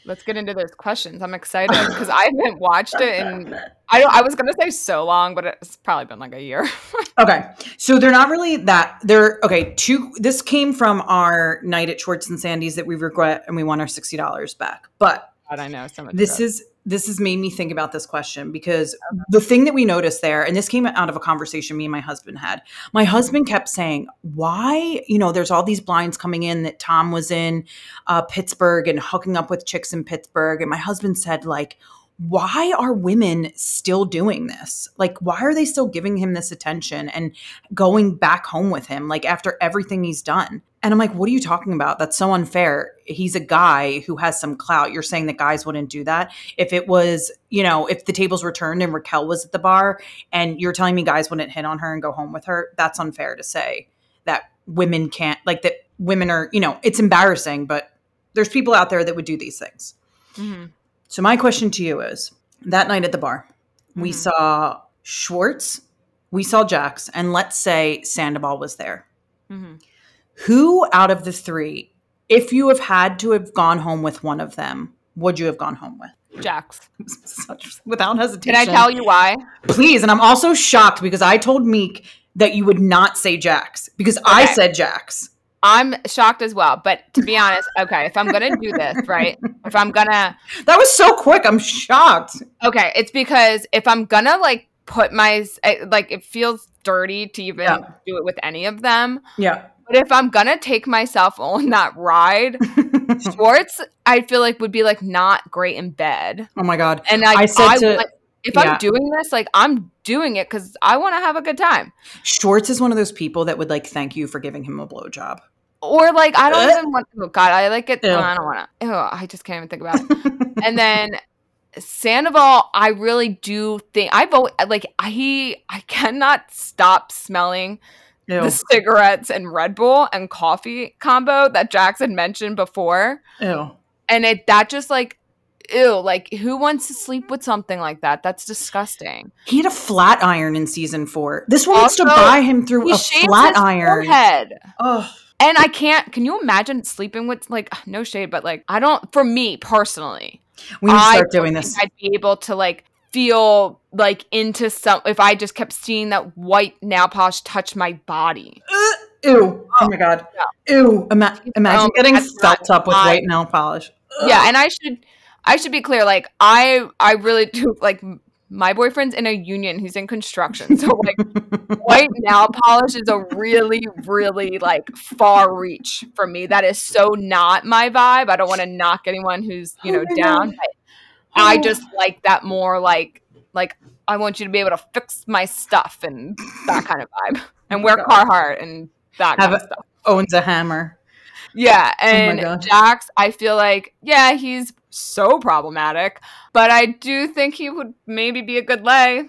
Let's get into those questions. I'm excited because I haven't watched it, and I don't. I was gonna say so long, but it's probably been like a year. Okay. So they're not really that they're okay, two this came from our night at Schwartz and Sandy's that we regret and we want our $60 back. But God, I know so much. this is this has made me think about this question because the thing that we noticed there and this came out of a conversation me and my husband had my husband kept saying why you know there's all these blinds coming in that tom was in uh, pittsburgh and hooking up with chicks in pittsburgh. And my husband said like why are women still doing this? Like why are they still giving him this attention and going back home with him like after everything he's done? And i'm like what are you talking about? That's so unfair. He's a guy who has some clout. You're saying that guys wouldn't do that. If it was, you know, if the tables were turned and Raquel was at the bar and you're telling me guys wouldn't hit on her and go home with her, that's unfair to say that women can't, like that women are, you know, it's embarrassing, but there's people out there that would do these things. Mhm. So my question to you is that night at the bar, we Mhm. saw Schwartz we saw Jax, and let's say Sandoval was there. hmm Who out of the three, if you have had to have gone home with one of them, would you have gone home with? Jax. Such, without hesitation. Can I tell you why? Please. And I'm also shocked because I told Meek that you would not say Jax because I said Jax. I'm shocked as well. But to be honest, okay, if I'm gonna do this, right? If I'm gonna That was so quick. I'm shocked. okay, it's because if I'm gonna like put my eh, like it feels dirty to even Yeah. do it with any of them. Yeah. But if I'm gonna take myself on that ride, Schwartz, I feel like would be like not great in bed. oh my God. And I I said to- want- if yeah. I'm doing this, like I'm doing it because I want to have a good time. Schwartz is one of those people that would like thank you for giving him a blowjob. Or like I don't even want. Oh God, I like it. Ew. I don't want to. Oh, I just can't even think about it. and then Sandoval, I really do think I vote like he. I cannot stop smelling Ew. the cigarettes and Red Bull and coffee combo that Jackson mentioned before, Ew. and it that just like. Ew, like who wants to sleep with something like that? That's disgusting. He had a flat iron in season four. This stood Also, by him through a flat iron. forehead. Oh, And I can't. Can you imagine sleeping with like no shade, but like I don't. For me personally, we need to start doing this. I'd be able to like feel like into some if I just kept seeing that white nail polish touch my body. Ew. Oh my God. Ew. Ima- imagine getting felt up with white nail polish. Ugh. Yeah, and I should I should be clear. Like I I really do like my boyfriend's in a union. He's in construction, so like white nail polish is a really really like far reach for me. That is so not my vibe. I don't want to knock anyone who's you Oh know my down. But I Oh. just like that more like like I want you to be able to fix my stuff and that kind of vibe, and Oh wear God. Carhartt and that Have kind of stuff. Owns a hammer. Yeah, Oh and God. Jax, I feel like yeah, he's so problematic, but I do think he would maybe be a good lay.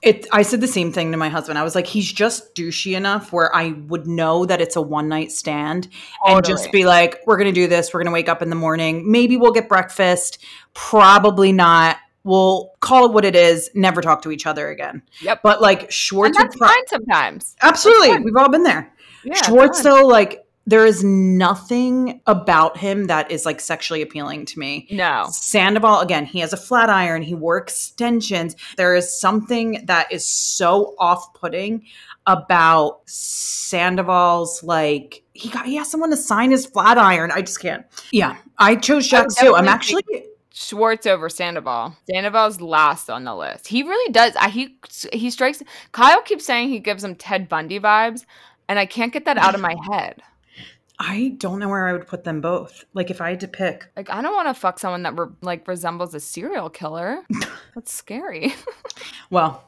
It. I said the same thing to my husband. I was like, he's just douchey enough where I would know that it's a one night stand and just be like, we're gonna do this. We're gonna wake up in the morning. Maybe we'll get breakfast. Probably not. We'll call it what it is. Never talk to each other again. Yep. But like and Schwartz, would that's pro- fine sometimes. absolutely. We've all been there. Yeah, Schwartz, though, like there is nothing about him that is like sexually appealing to me. No. Sandoval, again, he has a flat iron, he wore extensions. There is something that is so off putting about Sandoval's like he got he has someone to sign his flat iron. I just can't. Yeah. I chose Jax too. I'm actually Schwartz over Sandoval. Sandoval's last on the list. He really does. I, he he strikes. Kyle keeps saying he gives him Ted Bundy vibes, and I can't get that out of my head. I don't know where I would put them both. Like if I had to pick. Like I don't want to fuck someone that re- like resembles a serial killer. That's scary. Well,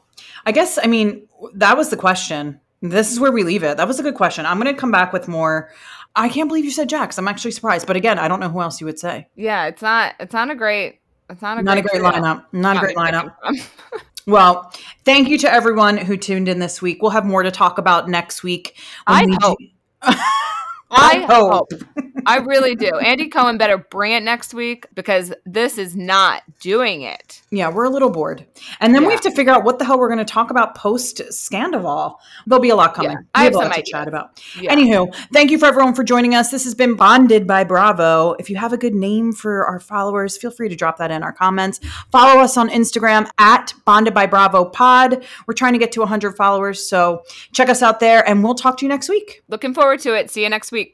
I guess I mean that was the question. This is where we leave it. That was a good question. I'm going to come back with more. I can't believe you said Jax. I'm actually surprised. But again, I don't know who else you would say. yeah, it's not. It's not a great. It's not a Not a great, great lineup. Not a great lineup. Well, thank you to everyone who tuned in this week. We'll have more to talk about next week. I hope. I hope. I really do. Andy Cohen better bring it next week because this is not doing it. Yeah, we're a little bored. And then we have to figure out what the hell we're going to talk about post Scandival. There'll be a lot coming. Yeah, I have lot some to chat about. Yeah. Anywho, thank you for everyone for joining us. This has been Bonded by Bravo. If you have a good name for our followers, feel free to drop that in our comments. Follow us on Instagram at Bonded by Bravo Pod. We're trying to get to 100 followers, so check us out there and we'll talk to you next week. Looking forward to it. See you next week.